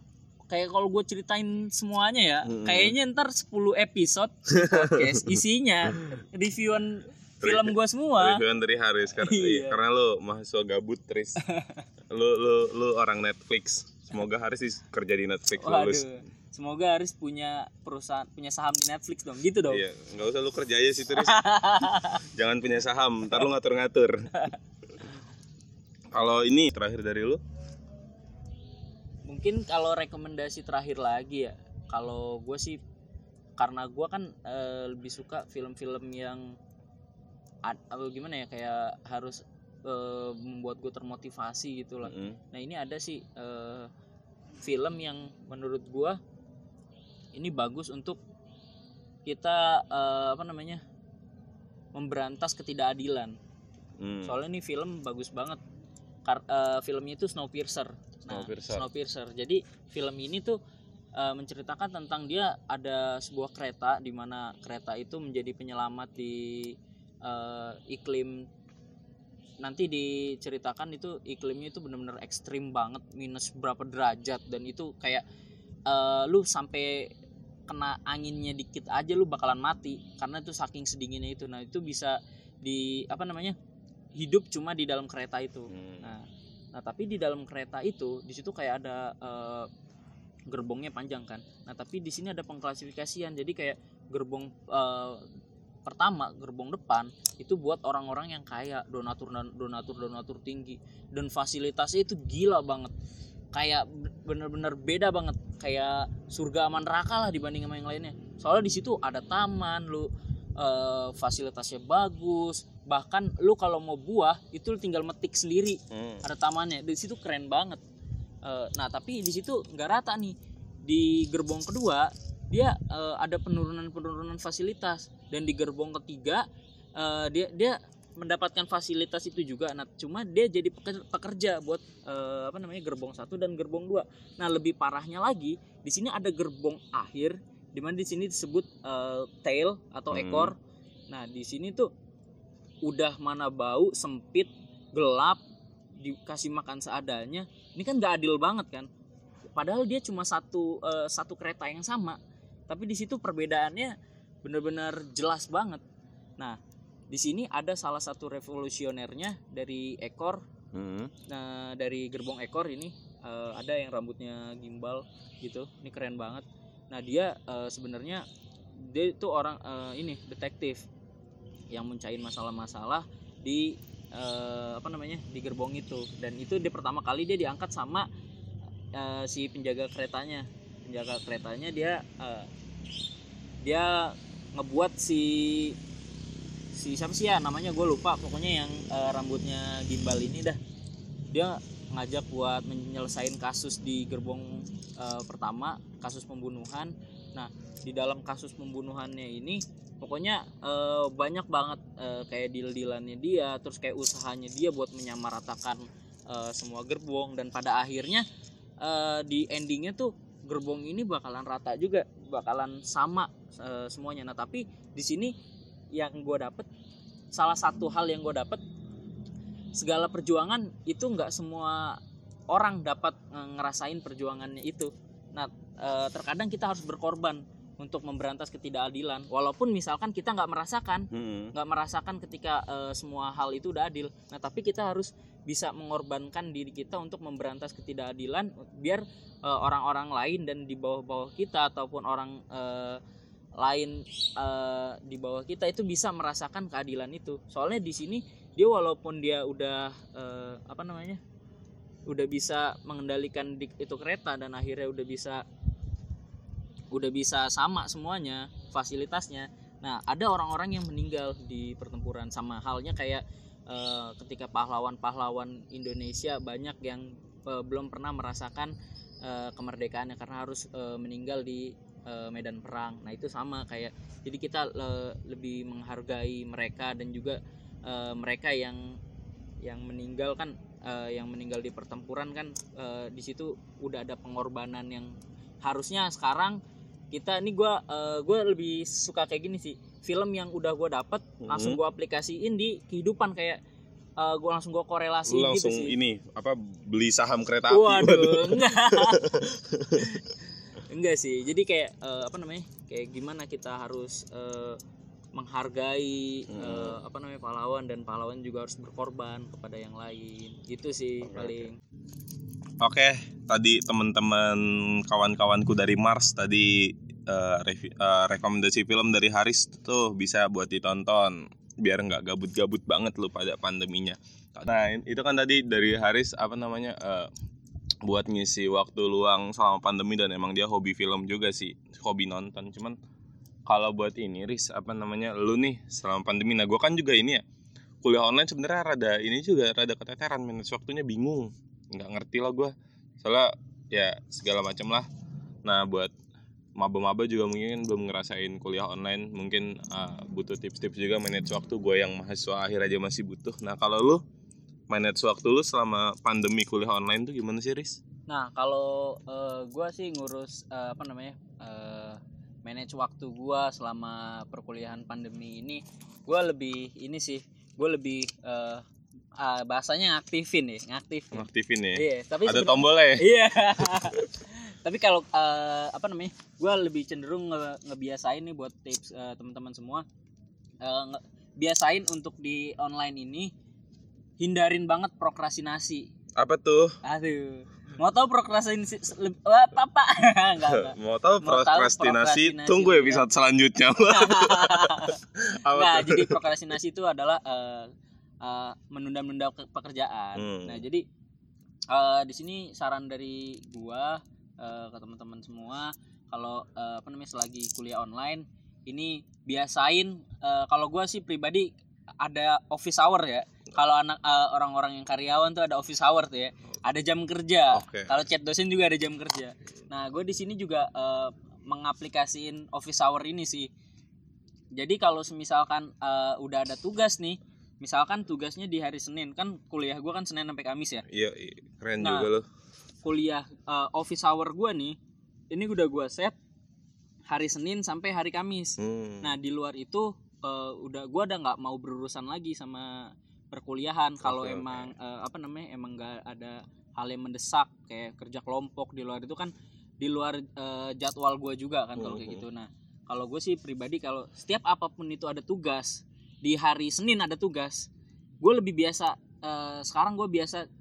kayak kalau gue ceritain semuanya ya Hmm. kayaknya ntar 10 episode podcast isinya reviewan film gue semua. reviewan dari Haris karena Iya. iya, karena lu mahasiswa gabut Tris lu lu lu orang Netflix. Semoga Haris kerja di Netflix lulus. Waduh semoga Aris punya perusahaan punya saham di Netflix dong. Gitu dong. Iya nggak usah lu kerja aja sih Tris. Jangan punya saham ntar lu ngatur-ngatur. Kalau ini terakhir dari lu? Mungkin kalau rekomendasi terakhir lagi ya kalau gue sih karena gua kan eh, lebih suka film-film yang ad- apa gimana ya kayak harus eh, membuat gue termotivasi gitu lah Mm-mm. Nah ini ada sih eh, film yang menurut gua ini bagus untuk kita eh, apa namanya memberantas ketidakadilan. Hmm. Soalnya ini film bagus banget. Kar- eh, filmnya itu Snowpiercer. Nah, Snowpiercer. Snowpiercer. Jadi film ini tuh eh, menceritakan tentang dia ada sebuah kereta di mana kereta itu menjadi penyelamat di eh, iklim nanti diceritakan itu iklimnya itu benar-benar ekstrim banget minus berapa derajat dan itu kayak eh, lu sampai kena anginnya dikit aja lu bakalan mati karena itu saking sedinginnya itu. Nah itu bisa di apa namanya hidup cuma di dalam kereta itu. Hmm. nah nah tapi di dalam kereta itu di situ kayak ada eh, gerbongnya panjang kan. Nah tapi di sini ada pengklasifikasian. Jadi kayak gerbong eh, pertama gerbong depan itu buat orang-orang yang kaya donatur donatur donatur tinggi. Dan fasilitasnya itu gila banget kayak bener-bener beda banget. Kayak surga aman neraka lah dibanding sama yang lainnya. Soalnya di situ ada taman lu eh, fasilitasnya bagus. Bahkan lu kalau mau buah itu lu tinggal metik sendiri. Hmm. ada tamannya. Di situ keren banget. Eh, nah tapi di situ nggak rata nih. Di gerbong kedua dia eh, ada penurunan-penurunan fasilitas. Dan di gerbong ketiga eh, dia dia mendapatkan fasilitas itu juga. Nah cuma dia jadi peker- pekerja buat eh, apa namanya gerbong satu dan gerbong dua. Nah lebih parahnya lagi di sini ada gerbong akhir di mana di sini disebut eh, tail atau Hmm. ekor. Nah di sini tuh udah mana bau sempit gelap dikasih makan seadanya. Ini kan nggak adil banget kan? Padahal dia cuma satu eh, satu kereta yang sama. Tapi di situ perbedaannya benar-benar jelas banget. Nah di sini ada salah satu revolusionernya dari ekor. Hmm. nah dari gerbong ekor ini eh, ada yang rambutnya gimbal gitu. Ini keren banget. Nah dia eh, sebenarnya dia itu orang eh, ini detektif yang mencahin masalah-masalah di eh, apa namanya di gerbong itu. Dan itu dia pertama kali dia diangkat sama eh, si penjaga keretanya. Penjaga keretanya dia eh, dia ngebuat si si siapa sih ya namanya gue lupa pokoknya yang eh, rambutnya gimbal ini dah. Dia ngajak buat menyelesaikan kasus di gerbong eh, pertama kasus pembunuhan. Nah di dalam kasus pembunuhannya ini pokoknya eh, banyak banget eh, kayak deal-dealannya dia terus kayak usahanya dia buat menyamaratakan eh, semua gerbong. Dan pada akhirnya eh, di endingnya tuh gerbong ini bakalan rata juga bakalan sama eh, semuanya. Nah tapi di sini yang gue dapet salah satu hal yang gue dapet segala perjuangan itu nggak semua orang dapat ngerasain perjuangannya itu nah eh, terkadang kita harus berkorban untuk memberantas ketidakadilan walaupun misalkan kita nggak merasakan Hmm. nggak merasakan ketika eh, semua hal itu udah adil nah tapi kita harus bisa mengorbankan diri kita untuk memberantas ketidakadilan biar eh, orang-orang lain dan di bawah-bawah kita ataupun orang lain eh, di bawah kita itu bisa merasakan keadilan itu. Soalnya di sini dia walaupun dia udah eh, apa namanya udah bisa mengendalikan di- itu kereta dan akhirnya udah bisa udah bisa sama semuanya fasilitasnya. Nah ada orang-orang yang meninggal di pertempuran. Sama halnya kayak eh, ketika pahlawan-pahlawan Indonesia banyak yang eh, belum pernah merasakan kemerdekaannya karena harus eh, meninggal di eh, medan perang. Nah, itu sama kayak jadi kita eh, lebih menghargai mereka dan juga eh, mereka yang yang meninggal kan eh, yang meninggal di pertempuran kan eh, di situ udah ada pengorbanan yang harusnya sekarang kita ini gua eh, gua lebih suka kayak gini sih film yang udah gua dapet langsung gua aplikasiin di kehidupan kayak eh, gua langsung gua korelasi Lu gitu langsung sih ini apa beli saham kereta api. Waduh, enggak. enggak sih. Jadi kayak eh, apa namanya? Kayak gimana kita harus eh, menghargai Hmm. eh, apa namanya pahlawan dan pahlawan juga harus berkorban kepada yang lain. Gitu sih Oke, paling. Oke, tadi teman-teman kawan-kawanku dari Mars tadi eh, revi- eh, rekomendasi film dari Haris tuh bisa buat ditonton biar nggak gabut-gabut banget lu pada pandeminya. Nah itu kan tadi dari Haris apa namanya eh, buat ngisi waktu luang selama pandemi dan emang dia hobi film juga sih, hobi nonton. Cuman kalau buat ini Riz apa namanya lu nih selama pandemi. Nah gue kan juga ini ya kuliah online sebenarnya rada ini juga rada keteteran manage waktunya bingung. Nggak ngerti lah gue soalnya ya segala macam lah. Nah buat maba-maba juga mungkin belum ngerasain kuliah online. Mungkin uh, butuh tips-tips juga manage waktu. Gue yang mahasiswa akhir aja masih butuh. Nah kalau lu manage waktu lu selama pandemi kuliah online tuh gimana sih Riz? Nah kalau uh, gua sih ngurus uh, apa namanya uh, manage waktu gua selama perkuliahan pandemi ini, gua lebih ini sih, gua lebih uh, uh, bahasanya ngaktifin ya, ngaktifin. Ngaktifin ya. Iya, tapi Ada tombolnya ya? Iya. tapi kalau uh, apa namanya, gua lebih cenderung nge ngebiasain nih buat tips uh, teman-teman semua, uh, biasain untuk di online ini hindarin banget prokrastinasi. Apa tuh? Aduh. Mau tahu prokrastinasi apa apa? enggak, enggak. Mau tahu prokrastinasi? Tunggu ya. episode selanjutnya. Tuh? jadi prokrastinasi itu adalah eh, eh, menunda-nunda ke- pekerjaan. Hmm. Nah, jadi eh, di sini saran dari gua eh, ke teman-teman semua kalau eh, apa namanya selagi kuliah online ini biasain eh, kalau gua sih pribadi ada office hour ya. Kalau anak eh, orang-orang yang karyawan tuh ada office hour tuh ya. Ada jam kerja. Oke. Kalau chat dosen juga ada jam kerja. Nah, gue di sini juga eh, mengaplikasiin office hour ini sih. Jadi kalau misalkan eh, udah ada tugas nih, misalkan tugasnya di hari Senin kan kuliah gue kan Senin sampai Kamis ya. Iya, keren Nah. juga lo. Kuliah eh, office hour gue nih, ini udah gue set hari Senin sampai hari Kamis. Hmm. Nah di luar itu eh, udah gue udah nggak mau berurusan lagi sama perkuliahan kalau oke. emang eh, apa namanya emang nggak ada hal yang mendesak kayak kerja kelompok di luar itu kan di luar eh, jadwal gue juga kan kalau kayak gitu. Nah kalau gue sih pribadi kalau setiap apa pun itu ada tugas di hari Senin ada tugas, gue lebih biasa eh, sekarang gue biasa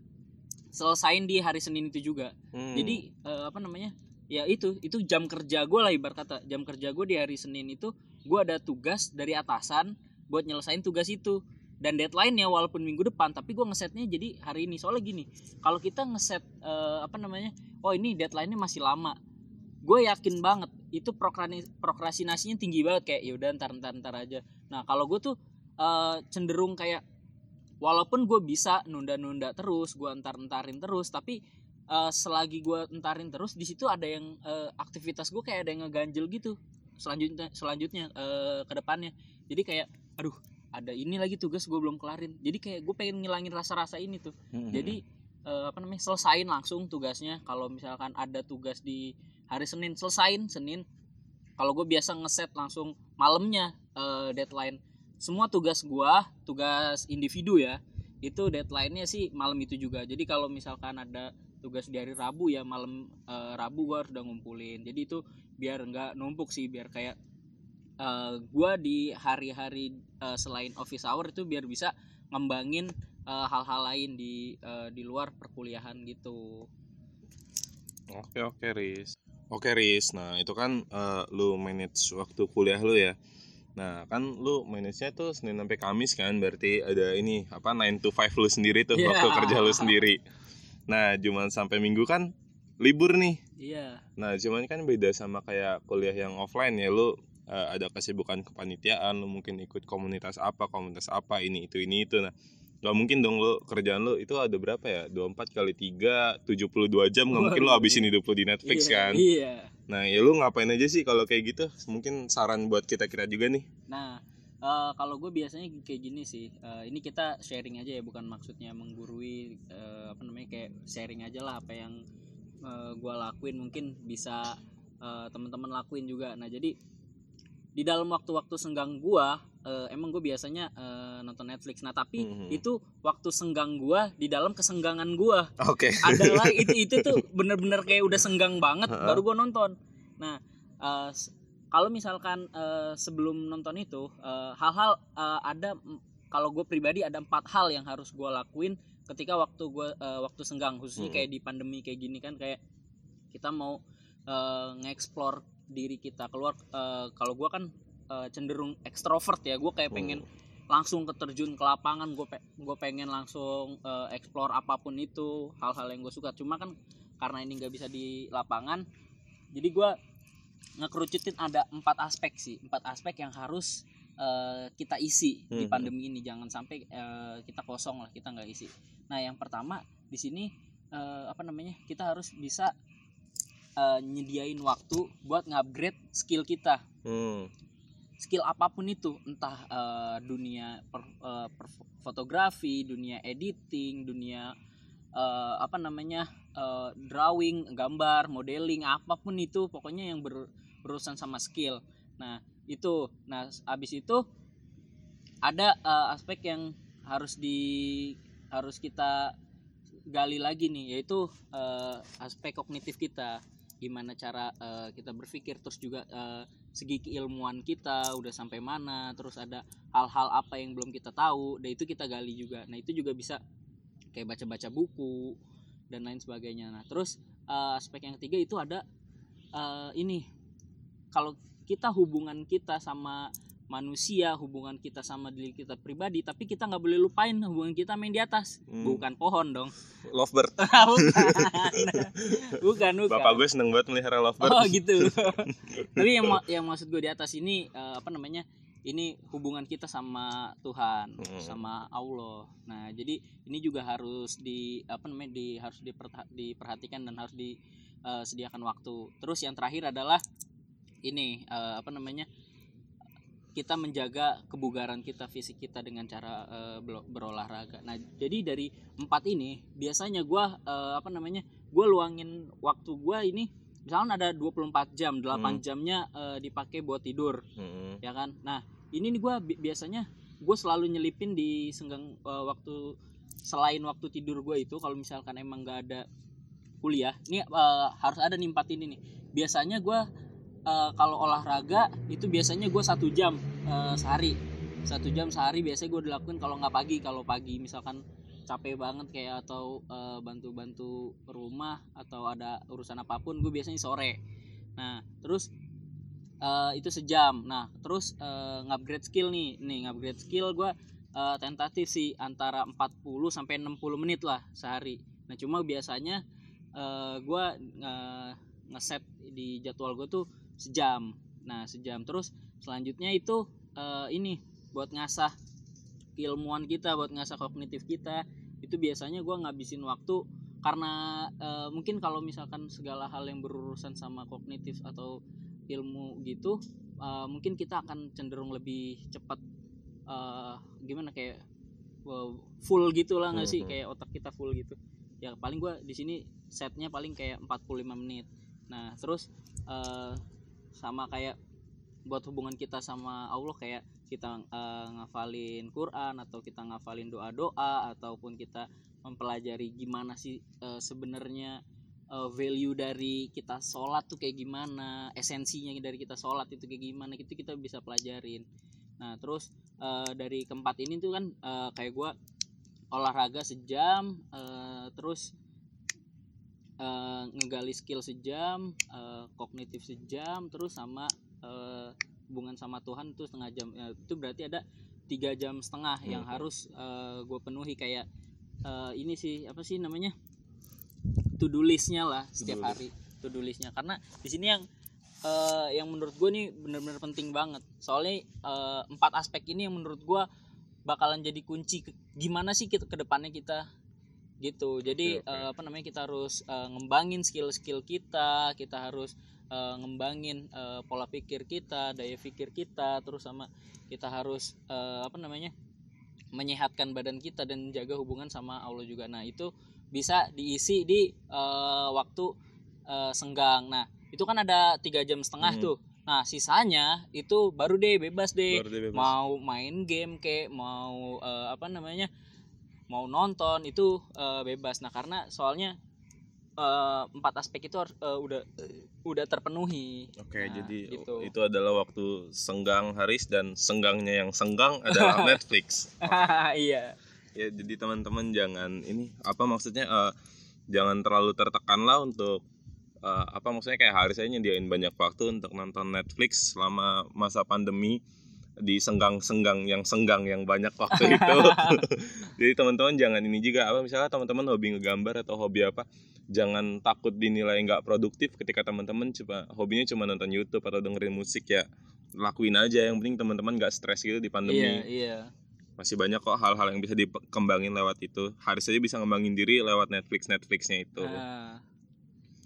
selesain di hari Senin itu juga Hmm. jadi eh, apa namanya ya itu itu jam kerja gue lah ibarat kata jam kerja gue di hari Senin itu gue ada tugas dari atasan buat nyelesain tugas itu dan deadline ya walaupun minggu depan tapi gue ngesetnya jadi hari ini. Soalnya gini kalau kita ngeset eh, apa namanya oh ini deadline-nya masih lama. Gue yakin banget itu prokrastinasinya tinggi banget. Kayak ya udah ntar ntar ntar aja. Nah kalau gue tuh eh, cenderung kayak walaupun gue bisa nunda-nunda terus gue entar-entarin terus tapi eh, selagi gue entarin terus di situ ada yang eh, aktivitas gue kayak ada yang ngeganjel gitu. Selanjutnya selanjutnya eh, ke depannya. Jadi kayak aduh ada ini lagi tugas gue belum kelarin. Jadi kayak gue pengen ngilangin rasa-rasa ini tuh. Hmm. jadi eh, apa namanya selesain langsung tugasnya. Kalau misalkan ada tugas di hari Senin selesain Senin. Kalau gue biasa ngeset langsung malamnya eh, deadline. Semua tugas gua tugas individu ya itu deadline-nya sih malam itu juga. Jadi kalau misalkan ada tugas di hari Rabu ya malam eh, Rabu gua harus udah ngumpulin. Jadi itu biar nggak numpuk sih biar kayak eh, gua di hari-hari eh, selain office hour itu biar bisa ngembangin eh, hal-hal lain di eh, di luar perkuliahan gitu Oke oke Riz. Oke Riz, nah itu kan eh, lu manage waktu kuliah lu ya. Nah kan lu manage-nya tuh Senin sampai Kamis kan, berarti ada ini apa 9 to 5 lu sendiri tuh Iya. waktu kerja lu sendiri. Nah cuman sampai Minggu kan libur nih. iya Nah cuman kan beda sama kayak kuliah yang offline ya lu eh, ada kesibukan kepanitiaan, lu mungkin ikut komunitas apa, komunitas apa, ini itu ini itu. Nah Gak mungkin dong lu kerjaan lu itu ada berapa ya? 24 kali 3 72 jam nggak mungkin lu Waduh, habisin hidup lu di Netflix iya, kan. iya Nah, ya lu ngapain aja sih kalau kayak gitu? Mungkin saran buat kita-kita juga nih. Nah, eh, kalau gue biasanya kayak gini sih. Eh, ini kita sharing aja ya, bukan maksudnya menggurui eh, apa namanya kayak sharing aja lah apa yang gue lakuin mungkin bisa eh, teman-teman lakuin juga. Nah, jadi di dalam waktu-waktu senggang gue emang gue biasanya eh, nonton Netflix. Nah, tapi Mhm. itu waktu senggang gue di dalam kesenggangan gue Oke. adalah itu itu tuh bener-bener kayak udah senggang banget Heeh. baru gue nonton nah s- kalau misalkan eh, sebelum nonton itu hal-hal eh, ada mm, kalau gue pribadi ada empat hal yang harus gue lakuin ketika waktu gue eh, waktu senggang khususnya Hmm. kayak di pandemi kayak gini kan kayak kita mau eh, nge-explore diri kita keluar eh, kalau gue kan eh, cenderung ekstrovert ya. Gue kayak pengen langsung keterjun ke lapangan. Gue pe gue pengen langsung eh, explore apa pun itu hal-hal yang gue suka. Cuma kan karena ini nggak bisa di lapangan jadi gue ngekerucutin ada empat aspek sih. Empat aspek yang harus eh, kita isi di Mhm. pandemi ini. Jangan sampai eh, kita kosong lah kita nggak isi. Nah yang pertama di sini eh, apa namanya kita harus bisa eh, nyediain waktu buat ngupgrade skill kita. Hmm. skill apa pun itu entah eh, dunia per, eh, per- fotografi dunia editing dunia eh, apa namanya eh, drawing gambar modeling apa pun itu pokoknya yang ber- berurusan sama skill. Nah itu. Nah abis itu ada eh, aspek yang harus di harus kita gali lagi nih yaitu eh, aspek kognitif kita gimana cara eh, kita berpikir terus juga eh, segi keilmuan kita udah sampai mana terus ada hal-hal apa yang belum kita tahu dan itu kita gali juga. Nah itu juga bisa kayak baca-baca buku dan lain sebagainya. Nah terus eh, aspek yang ketiga itu ada eh, ini. Kalau kita hubungan kita sama manusia hubungan kita sama diri kita pribadi tapi kita nggak boleh lupain hubungan kita main di atas Hmm. bukan pohon dong Lovebird. bukan bukan bukan Bapak gue seneng banget melihara lovebird. Oh gitu. Tapi yang yang maksud gue di atas ini eh, apa namanya? Ini hubungan kita sama Tuhan, Hmm. sama Allah. Nah, jadi ini juga harus di apa namanya? di harus diperha- diperhatikan dan harus disediakan waktu. Terus yang terakhir adalah ini eh, apa namanya? Kita menjaga kebugaran kita fisik kita dengan cara belo- berolahraga. Nah, jadi dari empat ini biasanya gua eh, apa namanya? gue luangin waktu gue ini misalnya ada 24 jam 8 Hmm. jamnya eh, dipakai buat tidur Hmm. ya kan nah ini nih gue biasanya gue selalu nyelipin di senggang eh, waktu selain waktu tidur gue itu kalau misalkan emang nggak ada kuliah ini eh, harus ada nih empat ini nih biasanya gue eh, kalau olahraga itu biasanya gue satu jam eh, sehari. Satu jam sehari biasanya gue dilakuin kalau nggak pagi. Kalau pagi misalkan capek banget kayak atau eh, bantu-bantu rumah atau ada urusan apa pun gue biasanya sore. Nah terus eh, itu sejam. Nah terus eh, ngupgrade skill nih. Nih ngupgrade skill gue eh, tentatif sih antara 40 sampai 60 menit lah sehari. Nah cuma biasanya eh, gue eh, ngeset di jadwal gue tuh sejam. Nah sejam. Terus selanjutnya itu eh, ini buat ngasah keilmuan kita buat ngasah kognitif kita itu biasanya gue ngabisin waktu karena eh, mungkin kalau misalkan segala hal yang berurusan sama kognitif atau ilmu gitu eh, mungkin kita akan cenderung lebih cepat eh, gimana kayak full gitu lah nggak sih? Mhm. kayak otak kita full gitu. Ya paling gue di sini setnya paling kayak 45 menit. Nah terus eh, sama kayak buat hubungan kita sama Allah kayak kita eh, ngafalin Quran atau kita ngafalin doa-doa ataupun kita mempelajari gimana sih eh, sebenarnya eh, value dari kita sholat tuh kayak gimana esensinya dari kita sholat itu kayak gimana itu kita bisa pelajarin. Nah terus eh, dari keempat ini tuh kan eh, kayak gua olahraga sejam eh, terus eh, ngegali skill sejam eh, kognitif sejam terus sama eh, hubungan sama Tuhan itu setengah jam. Ya, itu berarti ada tiga jam setengah yang Mhm. harus gue penuhi. Kayak eh, ini sih apa sih namanya? To do listnya lah setiap To-do list. hari to do listnya. Karena di sini yang eh, yang menurut gue nih bener-bener penting banget. Soalnya eh, empat aspek ini yang menurut gue bakalan jadi kunci ke- gimana sih kita ke depannya kita gitu jadi Oke, oke. eh, apa namanya kita harus eh, ngembangin skill-skill kita kita harus eh, ngembangin eh, pola pikir kita daya pikir kita terus sama kita harus eh, apa namanya menyehatkan badan kita dan jaga hubungan sama Allah juga nah itu bisa diisi di eh, waktu eh, senggang nah itu kan ada tiga jam setengah Hmm. tuh nah sisanya itu baru deh bebas deh Baru dia bebas. mau main game kek mau eh, apa namanya mau nonton itu eh, bebas nah karena soalnya eh, empat aspek itu harus eh, udah udah terpenuhi Oke, Nah, jadi gitu. itu adalah waktu senggang Haris dan senggangnya yang senggang adalah Netflix. iya Ya, jadi teman-teman jangan ini apa maksudnya eh, jangan terlalu tertekan lah untuk eh, apa maksudnya kayak Haris aja nyediain banyak waktu untuk nonton Netflix selama masa pandemi di senggang-senggang yang senggang yang banyak waktu itu. Jadi teman-teman jangan ini juga apa misalnya teman-teman hobi ngegambar atau hobi apa, jangan takut dinilai nggak produktif ketika teman-teman coba hobinya cuma nonton YouTube atau dengerin musik ya. Lakuin aja yang penting teman-teman nggak stres gitu di pandemi. Iya, iya. Masih banyak kok hal-hal yang bisa dikembangin lewat itu. Haris aja bisa ngembangin diri lewat Netflix Netflixnya itu. Ah,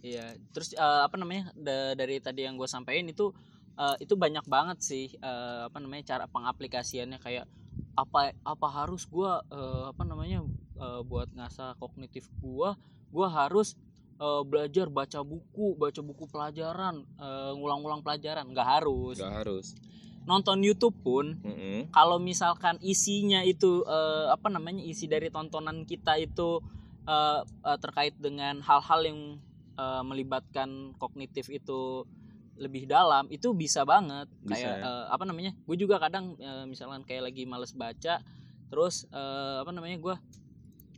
iya. Terus eh, apa namanya? da- dari tadi yang gue sampaikan itu eh, itu banyak banget sih eh, apa namanya cara pengaplikasiannya kayak apa apa harus gua eh, apa namanya eh, buat ngasah kognitif gua gua harus eh, belajar baca buku baca buku pelajaran eh, ngulang-ngulang pelajaran nggak harus Nggak harus. nonton YouTube pun Mm-mm. kalau misalkan isinya itu eh, apa namanya isi dari tontonan kita itu eh, eh, terkait dengan hal-hal yang eh, melibatkan kognitif itu lebih dalam itu bisa banget Bisa kayak ya. eh, apa namanya gue juga kadang eh, misalkan kayak lagi males baca terus eh, apa namanya gue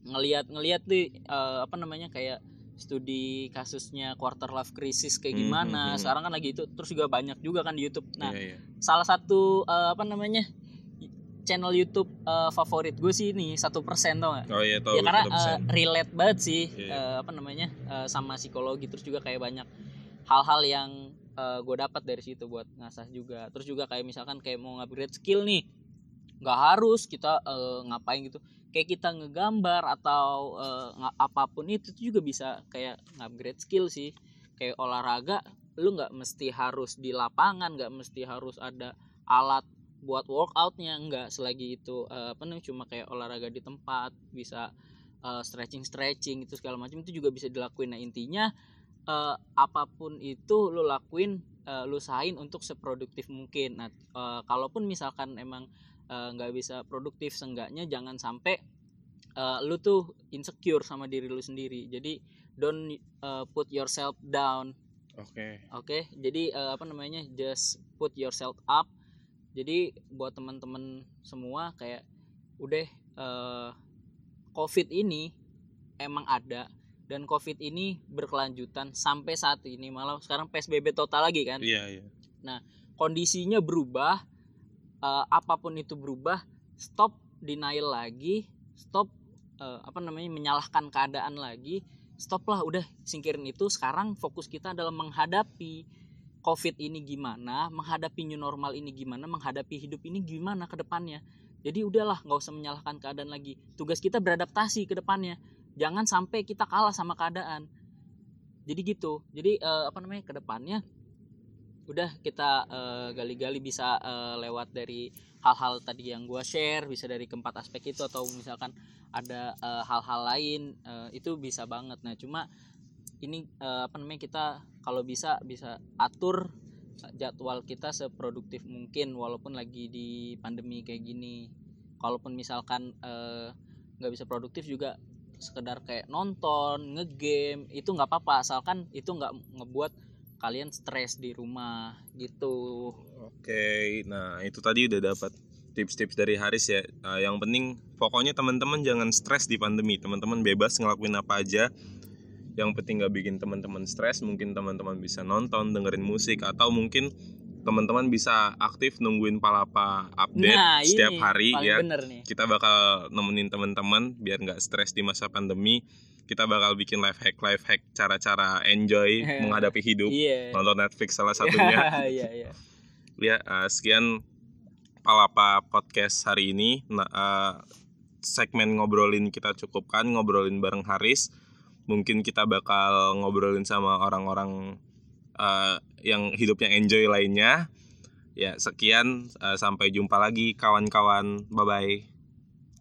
ngelihat ngelihat tuh eh, apa namanya kayak studi kasusnya quarter life crisis kayak Hmm, gimana hmm, hmm. sekarang kan lagi itu terus juga banyak juga kan di YouTube nah Iya, iya. salah satu eh, apa namanya channel YouTube eh, favorit gue sih ini satu persen tau gak? Oh iya tahu ya karena 100%. eh, relate banget sih Iya. eh, apa namanya eh, sama psikologi terus juga kayak banyak hal-hal yang gue dapat dari situ buat ngasah juga. Terus juga kayak misalkan kayak mau upgrade skill nih nggak harus kita eh, ngapain gitu. Kayak kita ngegambar atau eh, nga- apa pun itu tuh juga bisa kayak upgrade skill sih. Kayak olahraga lu nggak mesti harus di lapangan nggak mesti harus ada alat buat workoutnya nggak. Selagi itu eh, apa namanya cuma kayak olahraga di tempat bisa stretching stretching itu segala macam itu juga bisa dilakuin. Nah intinya eh, apa pun itu lu lakuin eh, lu usahain untuk seproduktif mungkin nah eh, kalaupun misalkan emang nggak bisa produktif seenggaknya jangan sampai eh, lu tuh insecure sama diri lu sendiri jadi don't eh, put yourself down Oke. Oke, jadi eh, apa namanya? Just put yourself up. Jadi buat teman-teman semua kayak udah eh, COVID ini emang ada dan COVID ini berkelanjutan sampai saat ini malah sekarang PSBB total lagi kan. Iya, iya. Kondisinya berubah eh, apa pun itu berubah, stop denial lagi, stop eh, apa namanya menyalahkan keadaan lagi stoplah udah singkirin itu sekarang fokus kita adalah menghadapi covid ini gimana menghadapi new normal ini gimana menghadapi hidup ini gimana ke depannya jadi udahlah nggak usah menyalahkan keadaan lagi tugas kita beradaptasi ke depannya jangan sampai kita kalah sama keadaan. Jadi gitu. Jadi eh, apa namanya ke depannya udah kita eh, gali-gali bisa eh, lewat dari hal-hal tadi yang gua share bisa dari keempat aspek itu atau misalkan ada hal-hal lain eh, itu bisa banget. Nah cuma ini eh, apa namanya kita kalau bisa bisa atur jadwal kita seproduktif mungkin walaupun lagi di pandemi kayak gini. Kalaupun misalkan nggak bisa produktif juga sekedar kayak nonton ngegame itu nggak apa-apa asalkan itu nggak ngebuat kalian stres di rumah gitu Oke, nah itu tadi udah dapat tips-tips dari Haris ya. Nah, yang penting pokoknya teman-teman jangan stres di pandemi. Teman-teman bebas ngelakuin apa aja. Yang penting nggak bikin teman-teman stres. Mungkin teman-teman bisa nonton, dengerin musik, atau mungkin teman-teman bisa aktif nungguin Palapa update nah setiap ini hari ya. Kita bakal nemenin teman-teman biar nggak stres di masa pandemi. Kita bakal bikin life hack, life hack, cara-cara enjoy menghadapi hidup. iya Nonton Netflix salah satunya. iya iya ya eh, sekian palapa podcast hari ini nah, eh, segmen ngobrolin kita cukupkan ngobrolin bareng Haris mungkin kita bakal ngobrolin sama orang-orang eh, yang hidupnya enjoy lainnya. Ya sekian eh, sampai jumpa lagi kawan-kawan. Bye bye